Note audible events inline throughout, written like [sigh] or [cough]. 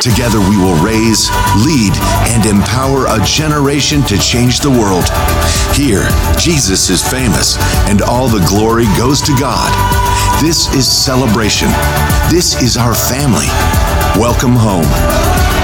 Together we will raise, lead, and empower a generation to change the world. Here, Jesus is famous, and all the glory goes to God. This is celebration. This is our family. Welcome home.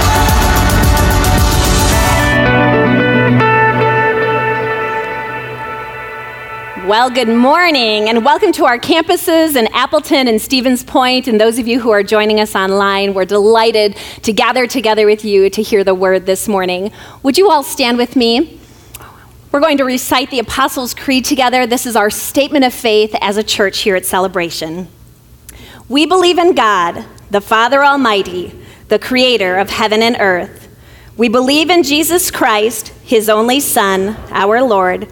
Well, good morning, and welcome to our campuses in Appleton and Stevens Point. And those of you who are joining us online, we're delighted to gather together with you to hear the word this morning. Would you all stand with me? We're going to recite the Apostles' Creed together. This is our statement of faith as a church here at Celebration. We believe in God, the Father Almighty, the creator of heaven and earth. We believe in Jesus Christ, his only Son, our Lord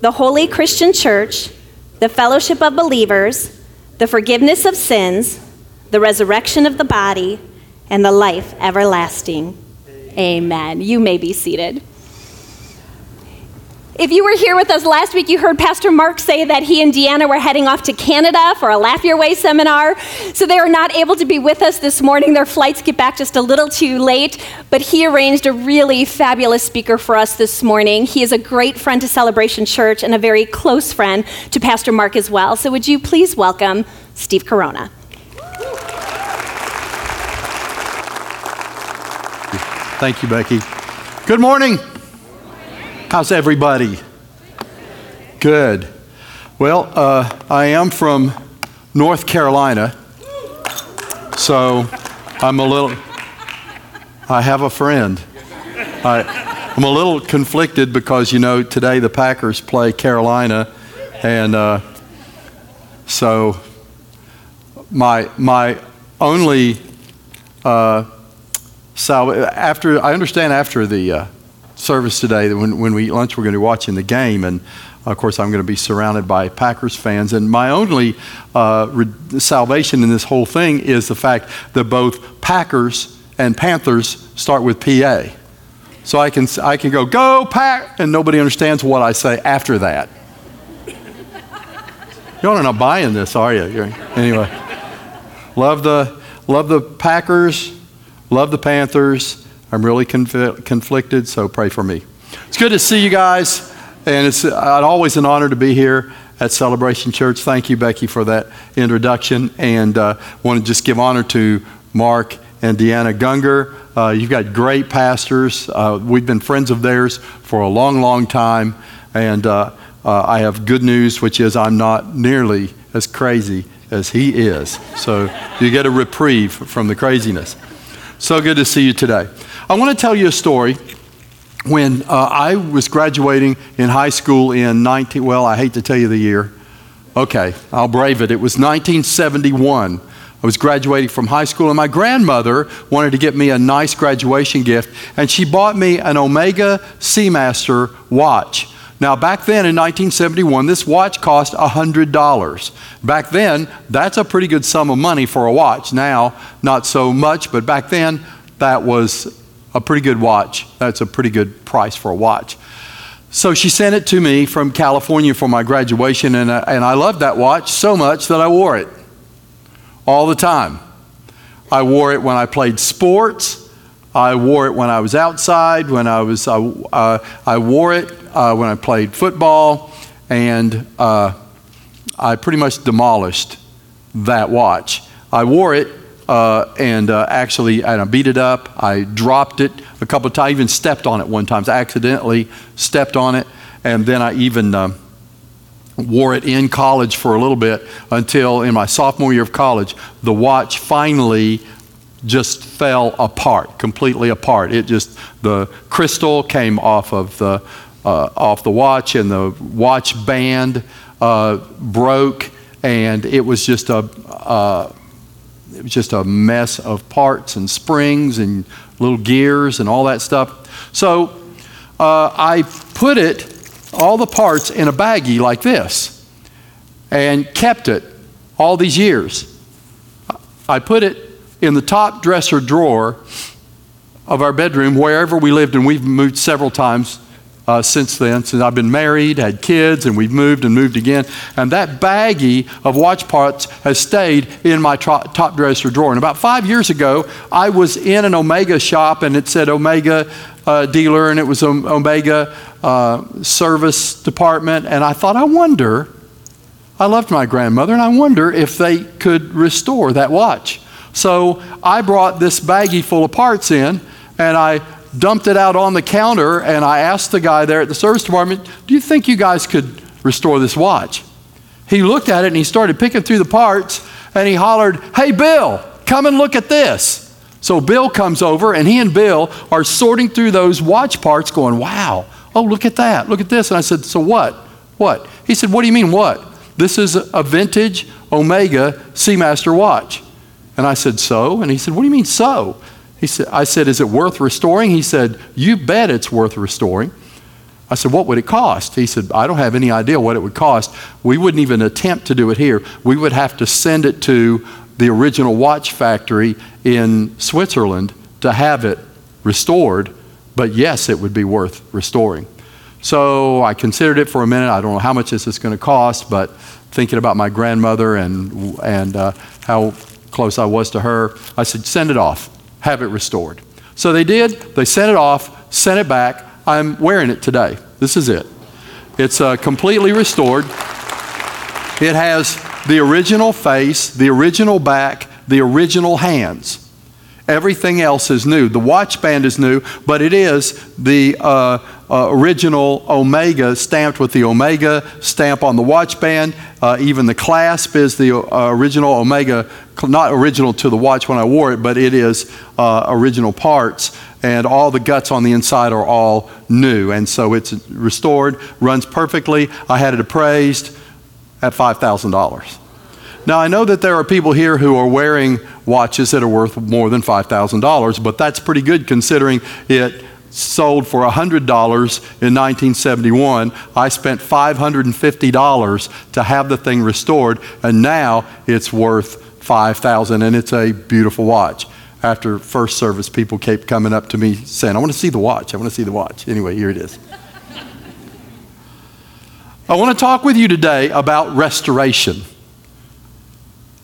the holy Christian church, the fellowship of believers, the forgiveness of sins, the resurrection of the body, and the life everlasting. Amen. You may be seated. If you were here with us last week, you heard Pastor Mark say that he and Deanna were heading off to Canada for a Laugh Your Way seminar. So they are not able to be with us this morning. Their flights get back just a little too late, but he arranged a really fabulous speaker for us this morning. He is a great friend to Celebration Church and a very close friend to Pastor Mark as well. So would you please welcome Steve Corona? Thank you, Becky. Good morning. How's everybody? Good. Well, uh, I am from North Carolina, so I'm a little. I have a friend. I, I'm a little conflicted because you know today the Packers play Carolina, and uh, so my my only uh, after I understand after the uh, service today that when, when we eat lunch, we're going to be watching the game. And of course, I'm going to be surrounded by Packers fans. And my only uh, re- salvation in this whole thing is the fact that both Packers and Panthers start with PA. So I can, I can go, go, Pack, and nobody understands what I say after that. Y'all are not buying this, are you? Anyway, love the, love the Packers, love the Panthers. I'm really conf- conflicted, so pray for me. It's good to see you guys, and it's uh, always an honor to be here at Celebration Church. Thank you, Becky, for that introduction, and uh, want to just give honor to Mark and Deanna Gungor. Uh, you've got great pastors. Uh, we've been friends of theirs for a long, long time, and uh, uh, I have good news, which is I'm not nearly as crazy as he is. So you get a reprieve from the craziness. So good to see you today. I want to tell you a story. When uh, I was graduating in high school in 19, well, I hate to tell you the year. Okay, I'll brave it. It was 1971. I was graduating from high school, and my grandmother wanted to get me a nice graduation gift, and she bought me an Omega Seamaster watch. Now, back then in 1971, this watch cost $100. Back then, that's a pretty good sum of money for a watch. Now, not so much, but back then, that was a pretty good watch. That's a pretty good price for a watch. So she sent it to me from California for my graduation, and I, and I loved that watch so much that I wore it all the time. I wore it when I played sports. I wore it when I was outside. When I was, uh, uh, I wore it uh, when I played football, and uh, I pretty much demolished that watch. I wore it uh, and uh, actually and I beat it up. I dropped it a couple of times, I even stepped on it one time. I accidentally stepped on it, and then I even um, wore it in college for a little bit until in my sophomore year of college, the watch finally just fell apart, completely apart. It just, the crystal came off of the, uh, off the watch and the watch band uh, broke and it was just a, uh, it was just a mess of parts and springs and little gears and all that stuff. So uh, I put it, all the parts, in a baggie like this and kept it all these years. I put it in the top dresser drawer of our bedroom wherever we lived, and we've moved several times uh, since then, since I've been married, had kids, and we've moved and moved again. And that baggie of watch parts has stayed in my top dresser drawer. And about five years ago, I was in an Omega shop, and it said Omega uh, dealer, and it was Omega uh, service department. And I thought, I wonder, I loved my grandmother, and I wonder if they could restore that watch. So I brought this baggie full of parts in, and I dumped it out on the counter, and I asked the guy there at the service department, Do you think you guys could restore this watch? He looked at it and he started picking through the parts, and he hollered, Hey, Bill, come and look at this. So Bill comes over, and he and Bill are sorting through those watch parts, going, Wow, oh, look at that, look at this. And I said, So what? What? He said, What do you mean, what? This is a vintage Omega Seamaster watch. And I said, So? And he said, What do you mean, so? He said, I said, Is it worth restoring? He said, You bet it's worth restoring. I said, What would it cost? He said, I don't have any idea what it would cost. We wouldn't even attempt to do it here. We would have to send it to the original watch factory in Switzerland to have it restored. But yes, it would be worth restoring. So I considered it for a minute. I don't know how much this is going to cost, but thinking about my grandmother and, and uh, how close I was to her, I said, send it off have it restored. So they did. They sent it off, sent it back. I'm wearing it today. This is it. It's uh, completely restored. It has the original face, the original back, the original hands. Everything else is new. The watch band is new, but it is the uh, uh, original Omega stamped with the Omega stamp on the watch band. Uh, even the clasp is the uh, original Omega, not original to the watch when I wore it, but it is uh, original parts. And all the guts on the inside are all new. And so it's restored, runs perfectly. I had it appraised at $5,000. Now, I know that there are people here who are wearing watches that are worth more than $5,000, but that's pretty good considering it sold for $100 in 1971. I spent $550 to have the thing restored, and now it's worth 5000 and it's a beautiful watch. After first service, people kept coming up to me saying, I want to see the watch. I want to see the watch. Anyway, here it is. I want to talk with you today about restoration.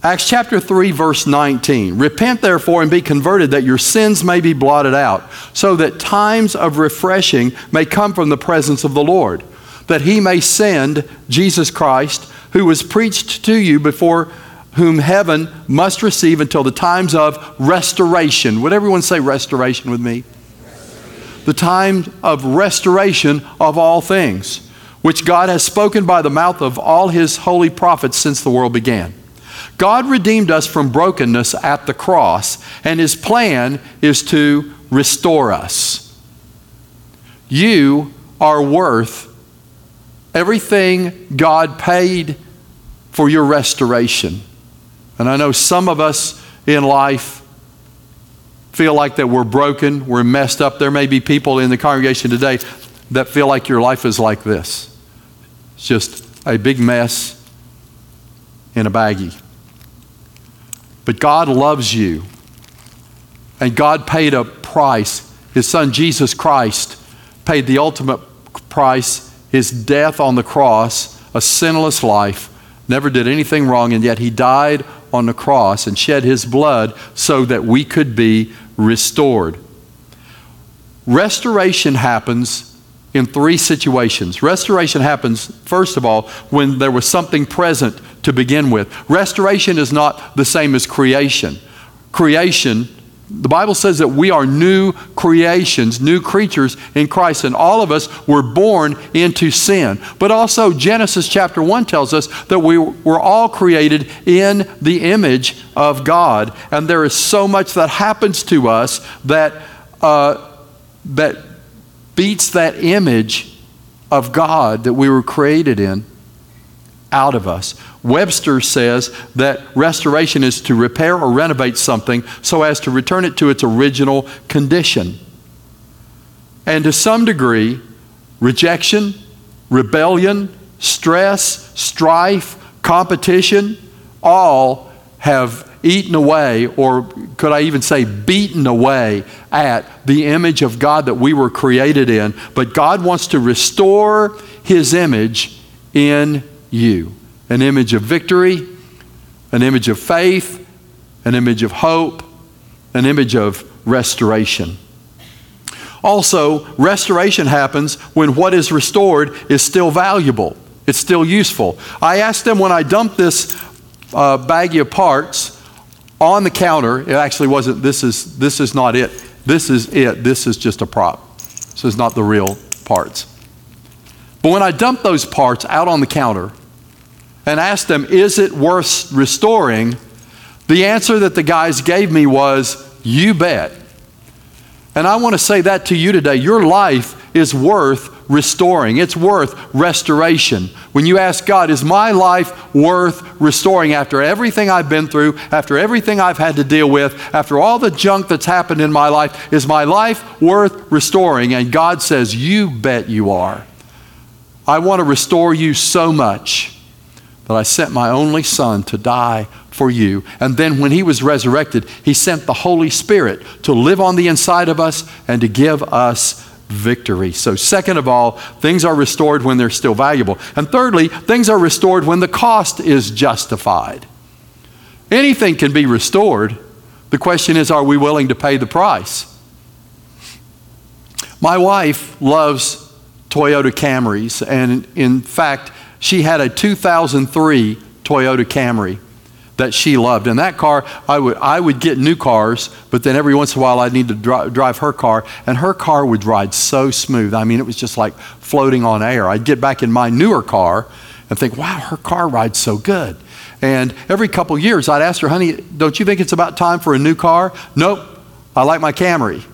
Acts chapter 3, verse 19. Repent therefore and be converted that your sins may be blotted out, so that times of refreshing may come from the presence of the Lord, that he may send Jesus Christ, who was preached to you before whom heaven must receive until the times of restoration. Would everyone say restoration with me? The time of restoration of all things, which God has spoken by the mouth of all his holy prophets since the world began. God redeemed us from brokenness at the cross, and His plan is to restore us. You are worth everything God paid for your restoration. And I know some of us in life feel like that we're broken, we're messed up. There may be people in the congregation today that feel like your life is like this. It's just a big mess in a baggie. But God loves you. And God paid a price. His son Jesus Christ paid the ultimate price, his death on the cross, a sinless life, never did anything wrong, and yet he died on the cross and shed his blood so that we could be restored. Restoration happens in three situations. Restoration happens, first of all, when there was something present to begin with. Restoration is not the same as creation. Creation, the Bible says that we are new creations, new creatures in Christ, and all of us were born into sin. But also, Genesis chapter 1 tells us that we were all created in the image of God, and there is so much that happens to us that, uh, that beats that image of God that we were created in out of us. Webster says that restoration is to repair or renovate something so as to return it to its original condition. And to some degree, rejection, rebellion, stress, strife, competition, all have eaten away, or could I even say beaten away, at the image of God that we were created in. But God wants to restore His image in you an image of victory, an image of faith, an image of hope, an image of restoration. Also, restoration happens when what is restored is still valuable, it's still useful. I asked them when I dumped this uh, baggie of parts on the counter, it actually wasn't, this is, this is not it. This is it. This is just a prop. This is not the real parts. But when I dumped those parts out on the counter, and asked them, Is it worth restoring? The answer that the guys gave me was, You bet. And I want to say that to you today. Your life is worth restoring, it's worth restoration. When you ask God, Is my life worth restoring after everything I've been through, after everything I've had to deal with, after all the junk that's happened in my life? Is my life worth restoring? And God says, You bet you are. I want to restore you so much that I sent my only son to die for you. And then when he was resurrected, he sent the Holy Spirit to live on the inside of us and to give us victory. So, second of all, things are restored when they're still valuable. And thirdly, things are restored when the cost is justified. Anything can be restored. The question is, are we willing to pay the price? My wife loves Toyota Camrys, and in fact, she had a 2003 Toyota Camry that she loved. And that car, I would, I would get new cars, but then every once in a while I'd need to dri- drive her car, and her car would ride so smooth. I mean, it was just like floating on air. I'd get back in my newer car and think, wow, her car rides so good. And every couple years I'd ask her, honey, don't you think it's about time for a new car? Nope, I like my Camry.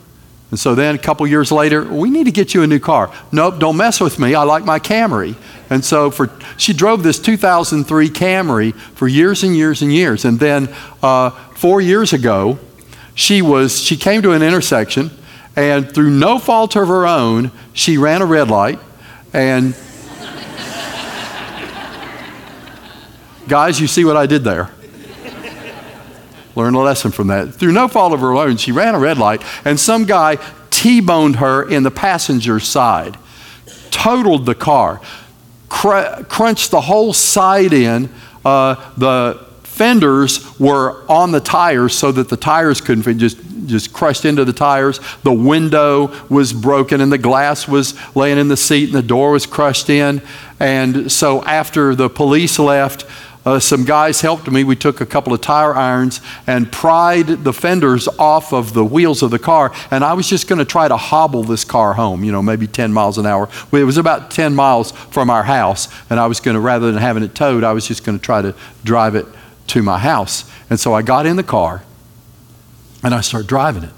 And so then a couple years later, we need to get you a new car. Nope, don't mess with me. I like my Camry. And so for she drove this 2003 Camry for years and years and years. And then uh, four years ago, she was she came to an intersection, and through no fault of her own, she ran a red light. And [laughs] guys, you see what I did there? Learn a lesson from that. Through no fault of her own, she ran a red light, and some guy T boned her in the passenger side, totaled the car, cr- crunched the whole side in. Uh, the fenders were on the tires so that the tires couldn't fit, just just crushed into the tires. The window was broken and the glass was laying in the seat and the door was crushed in. And so after the police left, uh, some guys helped me. We took a couple of tire irons and pried the fenders off of the wheels of the car. And I was just going to try to hobble this car home, you know, maybe 10 miles an hour. It was about 10 miles from our house. And I was going to, rather than having it towed, I was just going to try to drive it to my house. And so I got in the car and I start driving it.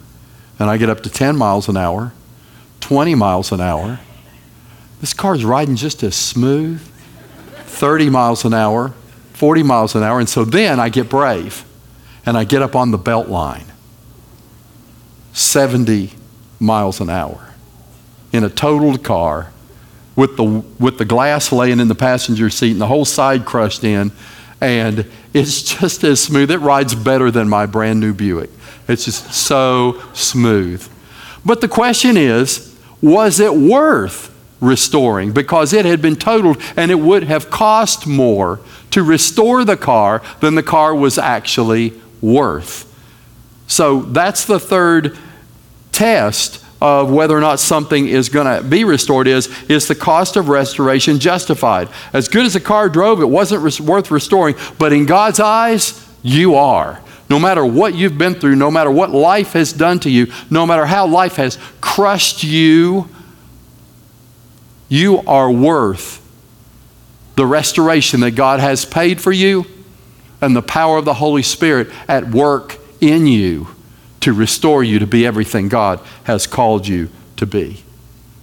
And I get up to 10 miles an hour, 20 miles an hour. This car's riding just as smooth, 30 miles an hour, 40 miles an hour. And so then I get brave and I get up on the belt line 70 miles an hour in a totaled car with the, with the glass laying in the passenger seat and the whole side crushed in. And it's [laughs] just as smooth. It rides better than my brand new Buick. It's just so smooth. But the question is was it worth restoring? Because it had been totaled and it would have cost more to restore the car than the car was actually worth. So that's the third test of whether or not something is going to be restored is is the cost of restoration justified as good as the car drove it wasn't res- worth restoring but in god's eyes you are no matter what you've been through, no matter what life has done to you, no matter how life has crushed you, you are worth the restoration that God has paid for you and the power of the Holy Spirit at work in you to restore you to be everything God has called you to be.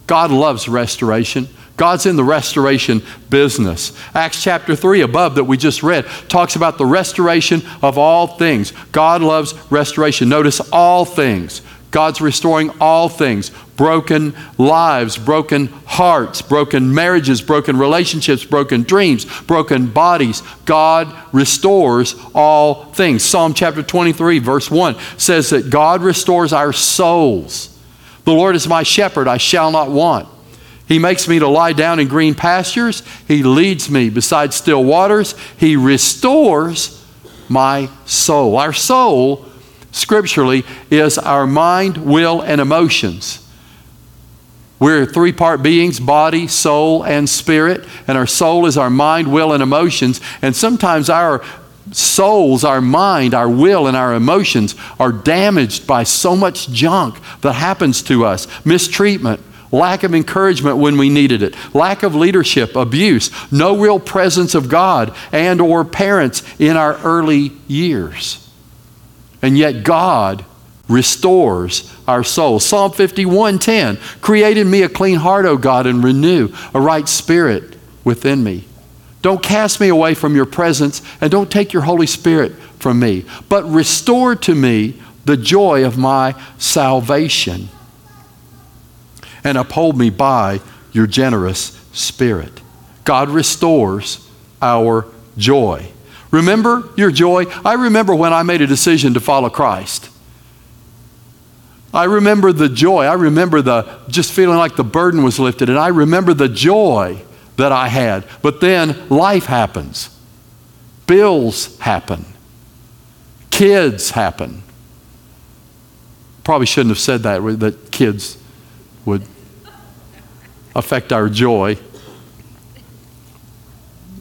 God loves restoration. God's in the restoration business. Acts chapter 3 above that we just read talks about the restoration of all things. God loves restoration. Notice all things. God's restoring all things broken lives, broken hearts, broken marriages, broken relationships, broken dreams, broken bodies. God restores all things. Psalm chapter 23, verse 1 says that God restores our souls. The Lord is my shepherd, I shall not want. He makes me to lie down in green pastures. He leads me beside still waters. He restores my soul. Our soul, scripturally, is our mind, will, and emotions. We're three part beings body, soul, and spirit. And our soul is our mind, will, and emotions. And sometimes our souls, our mind, our will, and our emotions are damaged by so much junk that happens to us mistreatment, lack of encouragement when we needed it, lack of leadership, abuse, no real presence of God and or parents in our early years. And yet God restores our soul. Psalm 51:10, "Create in me a clean heart, O God, and renew a right spirit within me." Don't cast me away from your presence and don't take your Holy Spirit from me, but restore to me the joy of my salvation and uphold me by your generous spirit. God restores our joy. Remember your joy? I remember when I made a decision to follow Christ. I remember the joy. I remember the just feeling like the burden was lifted, and I remember the joy that I had. But then life happens, bills happen, kids happen. Probably shouldn't have said that, that kids would affect our joy.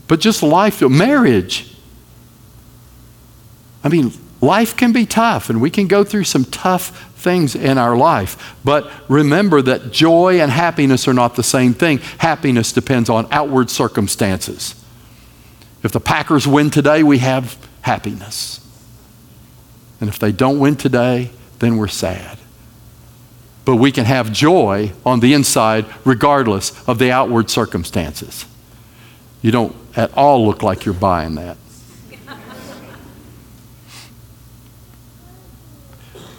But just life, marriage. I mean, life can be tough, and we can go through some tough things in our life. But remember that joy and happiness are not the same thing. Happiness depends on outward circumstances. If the Packers win today, we have happiness. And if they don't win today, then we're sad. But we can have joy on the inside regardless of the outward circumstances. You don't at all look like you're buying that.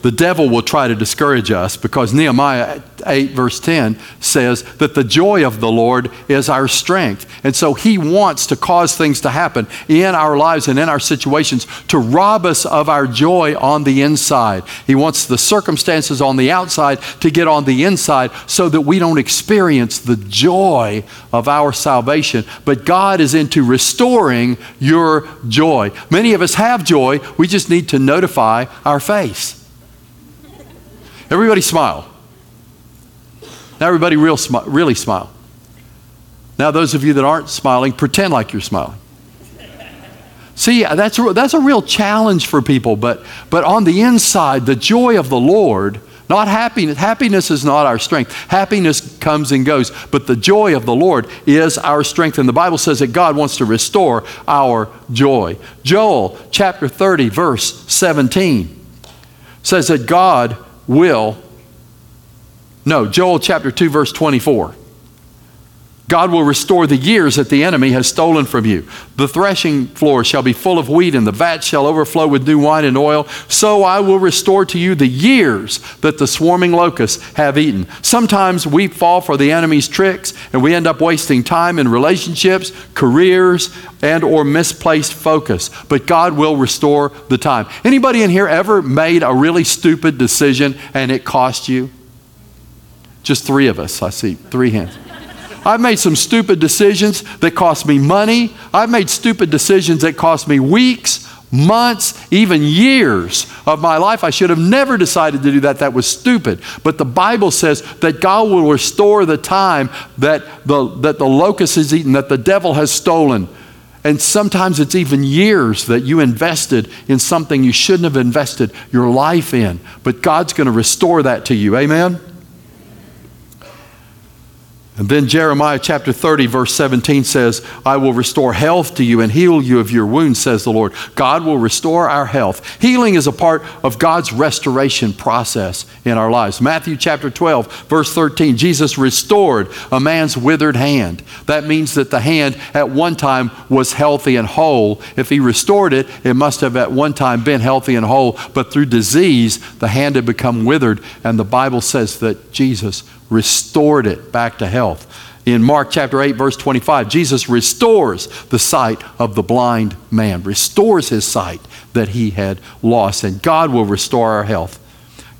The devil will try to discourage us because Nehemiah 8, verse 10 says that the joy of the Lord is our strength. And so he wants to cause things to happen in our lives and in our situations to rob us of our joy on the inside. He wants the circumstances on the outside to get on the inside so that we don't experience the joy of our salvation. But God is into restoring your joy. Many of us have joy, we just need to notify our face. Everybody smile. Now, everybody real smi- really smile. Now, those of you that aren't smiling, pretend like you're smiling. See, that's a, that's a real challenge for people, but, but on the inside, the joy of the Lord, not happiness. Happiness is not our strength. Happiness comes and goes, but the joy of the Lord is our strength. And the Bible says that God wants to restore our joy. Joel chapter 30, verse 17 says that God will, no, Joel chapter 2, verse 24. God will restore the years that the enemy has stolen from you. The threshing floor shall be full of wheat, and the vat shall overflow with new wine and oil. So I will restore to you the years that the swarming locusts have eaten. Sometimes we fall for the enemy's tricks, and we end up wasting time in relationships, careers, and or misplaced focus. But God will restore the time. Anybody in here ever made a really stupid decision and it cost you? Just three of us. I see three hands. I've made some stupid decisions that cost me money. I've made stupid decisions that cost me weeks, months, even years of my life. I should have never decided to do that. That was stupid. But the Bible says that God will restore the time that the, that the locust has eaten, that the devil has stolen. And sometimes it's even years that you invested in something you shouldn't have invested your life in. But God's going to restore that to you. Amen? And then Jeremiah chapter 30, verse 17 says, I will restore health to you and heal you of your wounds, says the Lord. God will restore our health. Healing is a part of God's restoration process in our lives. Matthew chapter 12, verse 13, Jesus restored a man's withered hand. That means that the hand at one time was healthy and whole. If he restored it, it must have at one time been healthy and whole, but through disease, the hand had become withered. And the Bible says that Jesus restored it back to health. In Mark chapter 8, verse 25, Jesus restores the sight of the blind man, restores his sight that he had lost, and God will restore our health.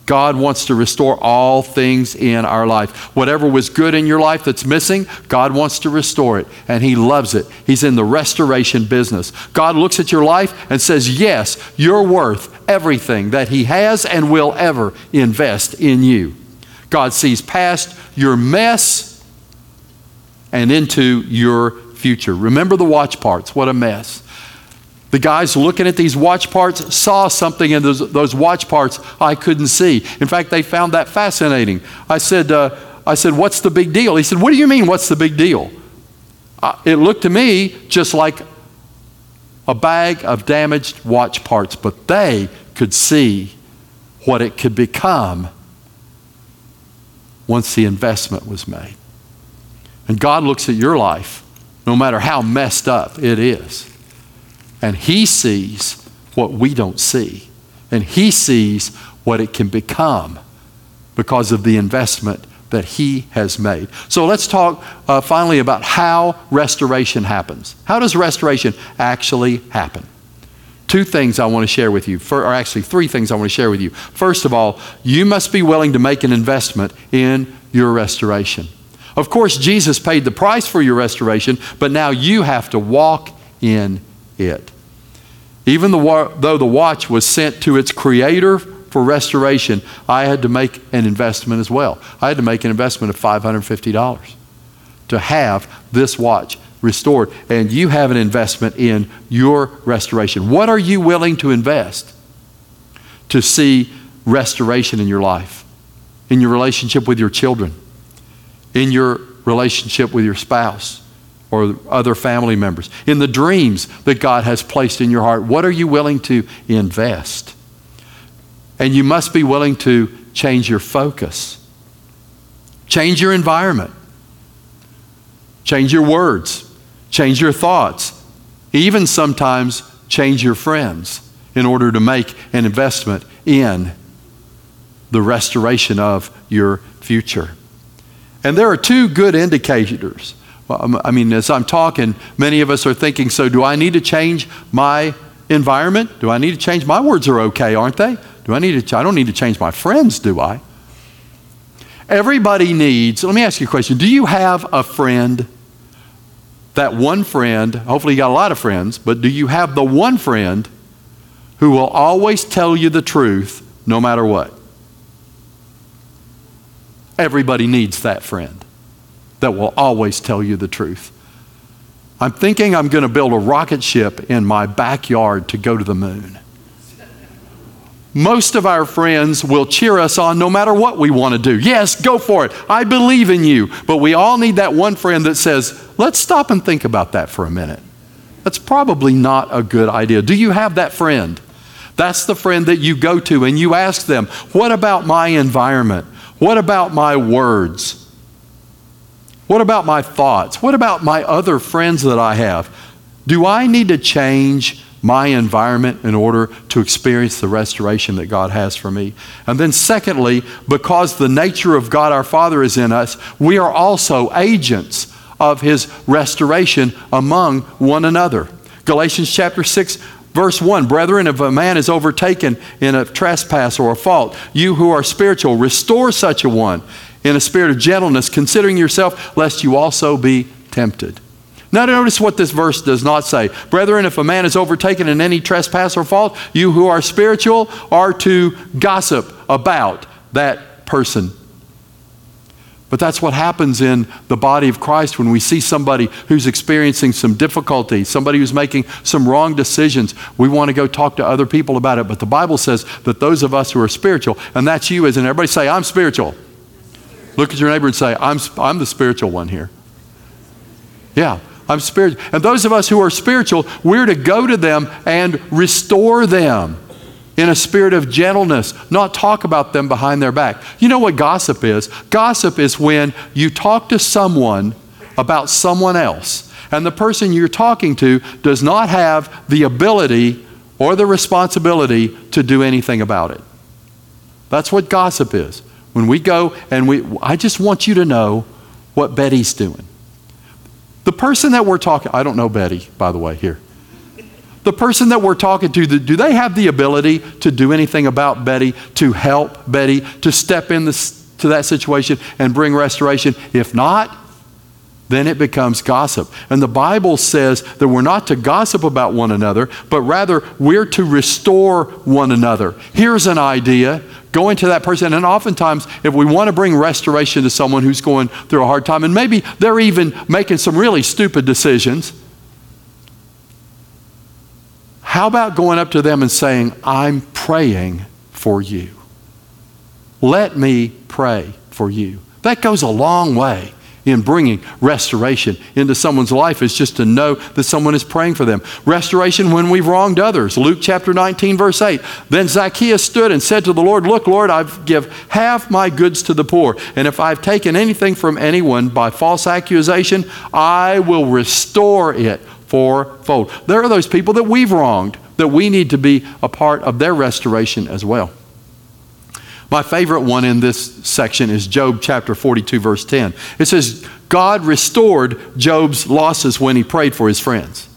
God wants to restore all things in our life. Whatever was good in your life that's missing, God wants to restore it, and He loves it. He's in the restoration business. God looks at your life and says, Yes, you're worth everything that He has and will ever invest in you. God sees past your mess and into your future. Remember the watch parts. What a mess. The guys looking at these watch parts saw something in those, those watch parts I couldn't see. In fact, they found that fascinating. I said, uh, I said, What's the big deal? He said, What do you mean, what's the big deal? Uh, it looked to me just like a bag of damaged watch parts, but they could see what it could become once the investment was made. And God looks at your life, no matter how messed up it is, and He sees what we don't see. And He sees what it can become because of the investment that He has made. So let's talk uh, finally about how restoration happens. How does restoration actually happen? Two things I want to share with you, or actually three things I want to share with you. First of all, you must be willing to make an investment in your restoration. Of course, Jesus paid the price for your restoration, but now you have to walk in it. Even though the watch was sent to its creator for restoration, I had to make an investment as well. I had to make an investment of $550 to have this watch restored. And you have an investment in your restoration. What are you willing to invest to see restoration in your life, in your relationship with your children, in your relationship with your spouse? Or other family members, in the dreams that God has placed in your heart, what are you willing to invest? And you must be willing to change your focus, change your environment, change your words, change your thoughts, even sometimes change your friends in order to make an investment in the restoration of your future. And there are two good indicators. Um, I mean, as I'm talking, many of us are thinking, so do I need to change my environment? Do I need to change? My words are okay, aren't they? Do I need to? I don't need to change my friends, do I? Everybody needs, let me ask you a question. Do you have a friend that one friend, hopefully you got a lot of friends, but do you have the one friend who will always tell you the truth no matter what? Everybody needs that friend that will always tell you the truth. I'm thinking I'm going to build a rocket ship in my backyard to go to the moon most of our friends will cheer us on no matter what we want to do. Yes, go for it. I believe in you. But we all need that one friend that says, let's stop and think about that for a minute. That's probably not a good idea. Do you have that friend? That's the friend that you go to and you ask them, what about my environment? What about my words? What about my thoughts? What about my other friends that I have? Do I need to change my environment in order to experience the restoration that God has for me. And then, secondly, because the nature of God our Father is in us, we are also agents of His restoration among one another. Galatians chapter 6, Verse 1 Brethren, if a man is overtaken in a trespass or a fault, you who are spiritual, restore such a one in a spirit of gentleness, considering yourself, lest you also be tempted. Now, notice what this verse does not say. Brethren, if a man is overtaken in any trespass or fault, you who are spiritual are to gossip about that person. But that's what happens in the body of Christ when we see somebody who's experiencing some difficulty, somebody who's making some wrong decisions. We want to go talk to other people about it. But the Bible says that those of us who are spiritual, and that's you, isn't it? Everybody say, I'm spiritual. Look at your neighbor and say, I'm, I'm the spiritual one here. Yeah, I'm spiritual. And those of us who are spiritual, we're to go to them and restore them in a spirit of gentleness, not talk about them behind their back. You know what gossip is? Gossip is when you talk to someone about someone else, and the person you're talking to does not have the ability or the responsibility to do anything about it. That's what gossip is. When we go and we, I just want you to know what Betty's doing. The person that we're talking, I don't know Betty, by the way, here the person that we're talking to, do they have the ability to do anything about Betty, to help Betty, to step into that situation and bring restoration? If not, then it becomes gossip. And the Bible says that we're not to gossip about one another, but rather we're to restore one another. Here's an idea go into that person. And oftentimes, if we want to bring restoration to someone who's going through a hard time, and maybe they're even making some really stupid decisions, how about going up to them and saying, I'm praying for you? Let me pray for you. That goes a long way in bringing restoration into someone's life is just to know that someone is praying for them. Restoration when we've wronged others. Luke chapter 19, verse 8. Then Zacchaeus stood and said to the Lord, Look, Lord, I've give half my goods to the poor, and if I've taken anything from anyone by false accusation, I will restore it fourfold. There are those people that we've wronged that we need to be a part of their restoration as well. My favorite one in this section is Job chapter 42, verse 10. It says, God restored Job's losses when he prayed for his friends.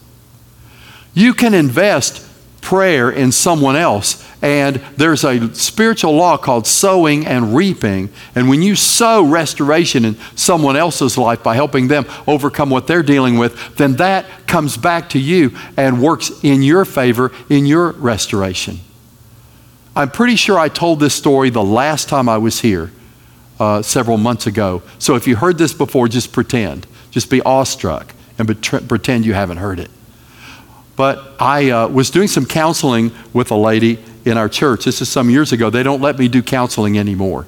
You can invest prayer in someone else and there's a spiritual law called sowing and reaping. And when you sow restoration in someone else's life by helping them overcome what they're dealing with, then that comes back to you and works in your favor in your restoration. I'm pretty sure I told this story the last time I was here uh, several months ago. So if you heard this before, just pretend. Just be awestruck and pretend you haven't heard it. But I uh, was doing some counseling with a lady in our church. This is some years ago. They don't let me do counseling anymore.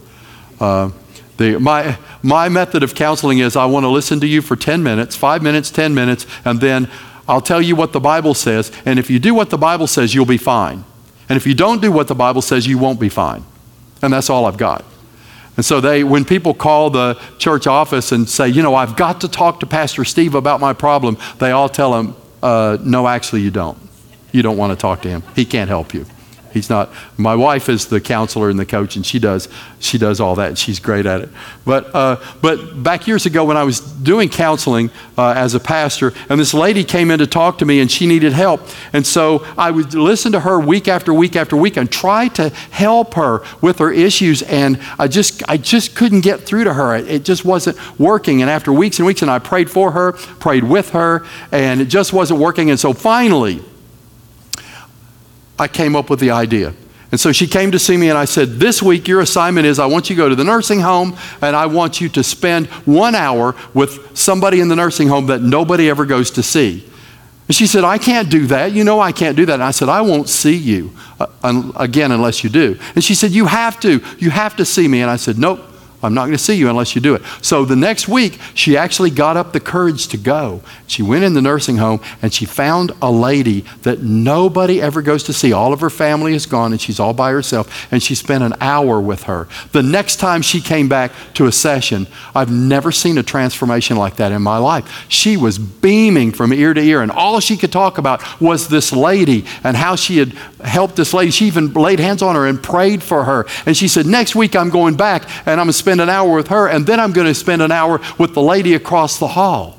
Uh, my, my method of counseling is I want to listen to you for 10 minutes, five minutes, 10 minutes, and then I'll tell you what the Bible says. And if you do what the Bible says, you'll be fine. And if you don't do what the Bible says, you won't be fine. And that's all I've got. And so they, when people call the church office and say, you know, I've got to talk to Pastor Steve about my problem, they all tell them, uh, no, actually, you don't. You don't want to talk to him. He can't help you. He's not. My wife is the counselor and the coach, and she does she does all that. And she's great at it. But uh, but back years ago when I was doing counseling uh, as a pastor, and this lady came in to talk to me, and she needed help, and so I would listen to her week after week after week and try to help her with her issues, and I just I just couldn't get through to her. It, it just wasn't working. And after weeks and weeks, and I prayed for her, prayed with her, and it just wasn't working. And so finally I came up with the idea. And so she came to see me, and I said, This week, your assignment is I want you to go to the nursing home, and I want you to spend one hour with somebody in the nursing home that nobody ever goes to see. And she said, I can't do that. You know I can't do that. And I said, I won't see you uh, un- again unless you do. And she said, You have to. You have to see me. And I said, Nope. I'm not going to see you unless you do it. So the next week, she actually got up the courage to go. She went in the nursing home and she found a lady that nobody ever goes to see. All of her family is gone and she's all by herself. And she spent an hour with her. The next time she came back to a session, I've never seen a transformation like that in my life. She was beaming from ear to ear, and all she could talk about was this lady and how she had helped this lady. She even laid hands on her and prayed for her. And she said, Next week I'm going back and I'm going to spend an hour with her, and then I'm going to spend an hour with the lady across the hall.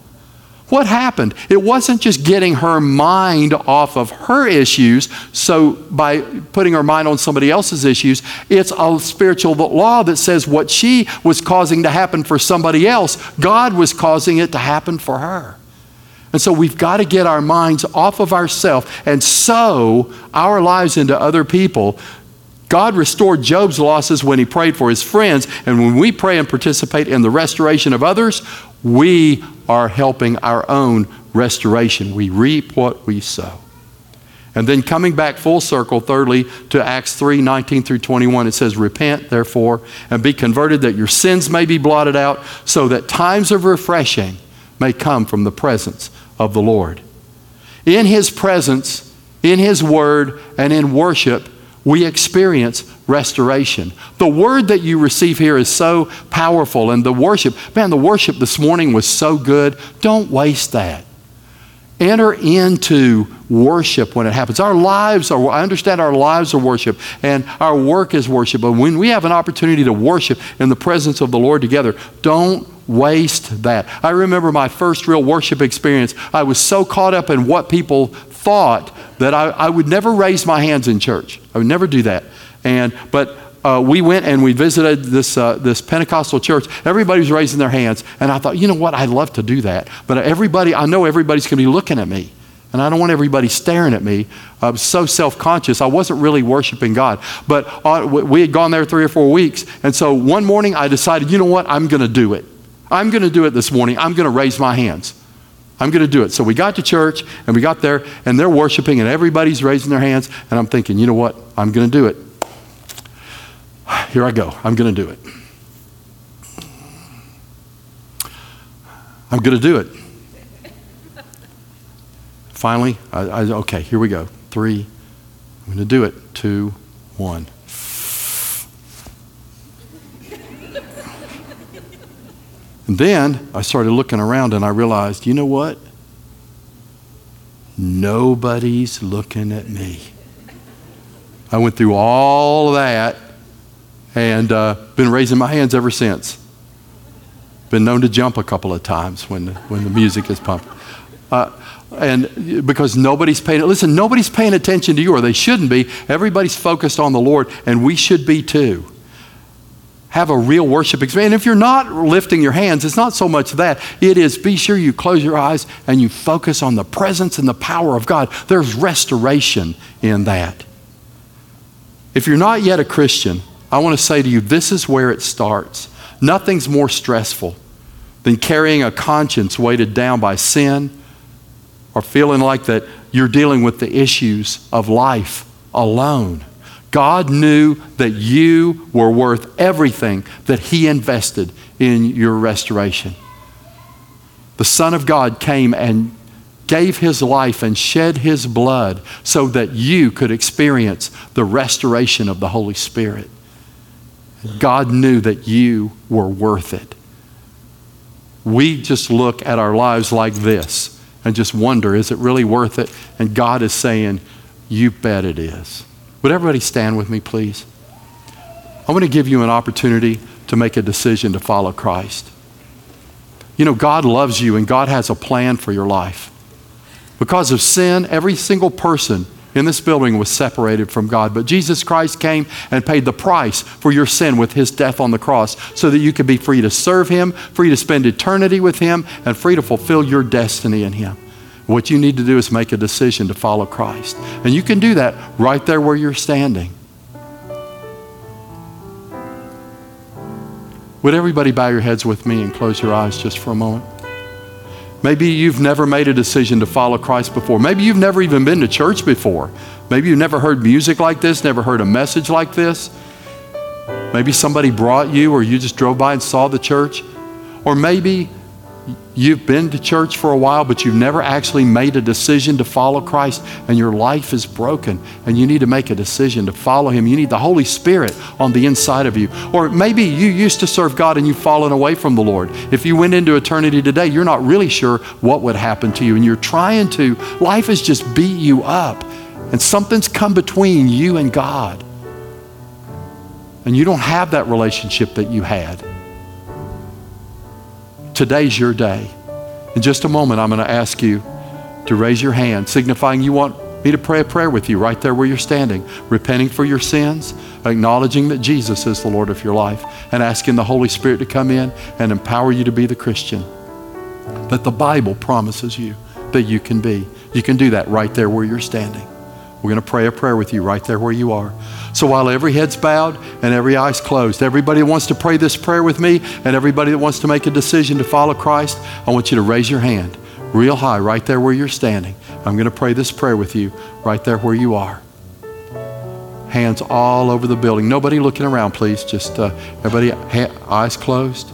What happened? It wasn't just getting her mind off of her issues, so by putting her mind on somebody else's issues, it's a spiritual law that says what she was causing to happen for somebody else, God was causing it to happen for her. And so we've got to get our minds off of ourselves and sow our lives into other people God restored Job's losses when he prayed for his friends. And when we pray and participate in the restoration of others, we are helping our own restoration. We reap what we sow. And then coming back full circle, thirdly, to Acts 3 19 through 21, it says, Repent, therefore, and be converted that your sins may be blotted out, so that times of refreshing may come from the presence of the Lord. In His presence, in His Word, and in worship, we experience restoration. The word that you receive here is so powerful, and the worship, man, the worship this morning was so good. Don't waste that. Enter into worship when it happens. Our lives are, I understand our lives are worship and our work is worship, but when we have an opportunity to worship in the presence of the Lord together, don't waste that. I remember my first real worship experience. I was so caught up in what people thought that I, I would never raise my hands in church. I would never do that. And, but uh, we went and we visited this, uh, this Pentecostal church. Everybody was raising their hands. And I thought, you know what? I'd love to do that. But everybody, I know everybody's going to be looking at me. And I don't want everybody staring at me. I was so self conscious. I wasn't really worshiping God. But uh, we had gone there three or four weeks. And so one morning I decided, you know what? I'm going to do it. I'm going to do it this morning. I'm going to raise my hands. I'm going to do it. So we got to church and we got there and they're worshiping and everybody's raising their hands. And I'm thinking, you know what? I'm going to do it. Here I go. I'm going to do it. I'm going to do it. Finally, I, I, okay, here we go. Three. I'm going to do it. Two, one. And then I started looking around and I realized, you know what? Nobody's looking at me. I went through all of that and uh, been raising my hands ever since. Been known to jump a couple of times when, when the music is pumped. Uh, and because nobody's paying listen nobody's paying attention to you or they shouldn't be everybody's focused on the lord and we should be too have a real worship experience and if you're not lifting your hands it's not so much that it is be sure you close your eyes and you focus on the presence and the power of god there's restoration in that if you're not yet a christian I want to say to you this is where it starts. Nothing's more stressful than carrying a conscience weighted down by sin or feeling like that you're dealing with the issues of life alone. God knew that you were worth everything that He invested in your restoration. The Son of God came and gave His life and shed His blood so that you could experience the restoration of the Holy Spirit. God knew that you were worth it. We just look at our lives like this and just wonder, is it really worth it? And God is saying, you bet it is. Would everybody stand with me, please? I want to give you an opportunity to make a decision to follow Christ. You know, God loves you and God has a plan for your life. Because of sin, every single person in this building was separated from God. But Jesus Christ came and paid the price for your sin with his death on the cross so that you could be free to serve him, free to spend eternity with him, and free to fulfill your destiny in him. What you need to do is make a decision to follow Christ. And you can do that right there where you're standing. Would everybody bow your heads with me and close your eyes just for a moment? Maybe you've never made a decision to follow Christ before. Maybe you've never even been to church before. Maybe you've never heard music like this, never heard a message like this. Maybe somebody brought you, or you just drove by and saw the church. Or maybe You've been to church for a while, but you've never actually made a decision to follow Christ, and your life is broken, and you need to make a decision to follow Him. You need the Holy Spirit on the inside of you. Or maybe you used to serve God and you've fallen away from the Lord. If you went into eternity today, you're not really sure what would happen to you, and you're trying to, life has just beat you up, and something's come between you and God. And you don't have that relationship that you had. Today's your day. In just a moment, I'm going to ask you to raise your hand, signifying you want me to pray a prayer with you right there where you're standing, repenting for your sins, acknowledging that Jesus is the Lord of your life, and asking the Holy Spirit to come in and empower you to be the Christian that the Bible promises you that you can be. You can do that right there where you're standing. We're going to pray a prayer with you right there where you are. So while every head's bowed and every eye's closed, everybody that wants to pray this prayer with me and everybody that wants to make a decision to follow Christ, I want you to raise your hand real high right there where you're standing. I'm going to pray this prayer with you right there where you are. Hands all over the building. Nobody looking around, please. Just uh, everybody, ha- eyes closed.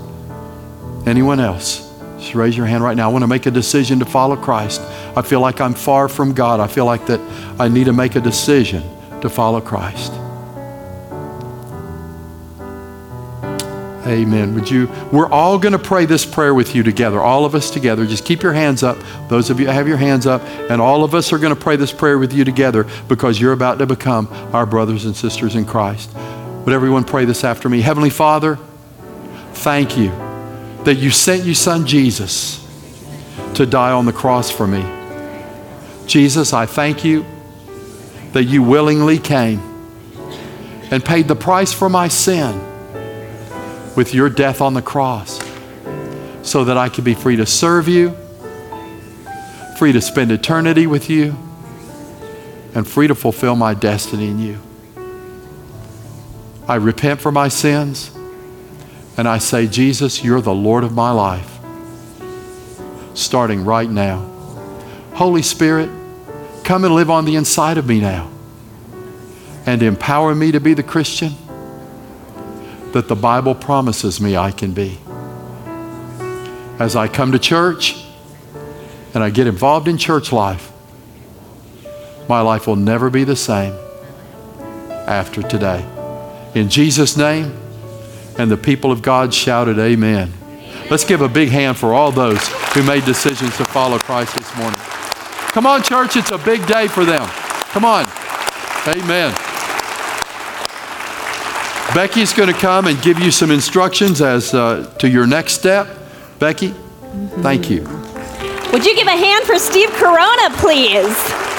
Anyone else? Just raise your hand right now. I want to make a decision to follow Christ. I feel like I'm far from God. I feel like that I need to make a decision to follow Christ. Amen. Would you? We're all going to pray this prayer with you together, all of us together. Just keep your hands up. Those of you have your hands up, and all of us are going to pray this prayer with you together because you're about to become our brothers and sisters in Christ. Would everyone pray this after me? Heavenly Father, thank you that you sent your son Jesus to die on the cross for me. Jesus, I thank you that you willingly came and paid the price for my sin with your death on the cross so that I could be free to serve you, free to spend eternity with you, and free to fulfill my destiny in you. I repent for my sins and I say, Jesus, you're the Lord of my life, starting right now. Holy Spirit, come and live on the inside of me now and empower me to be the Christian that the Bible promises me I can be. As I come to church and I get involved in church life, my life will never be the same after today. In Jesus' name, and the people of God shouted, Amen. Let's give a big hand for all those who made decisions to follow Christ this morning. Come on, church, it's a big day for them. Come on. Amen. Becky's going to come and give you some instructions as uh, to your next step. Becky, thank you. Would you give a hand for Steve Corona, please?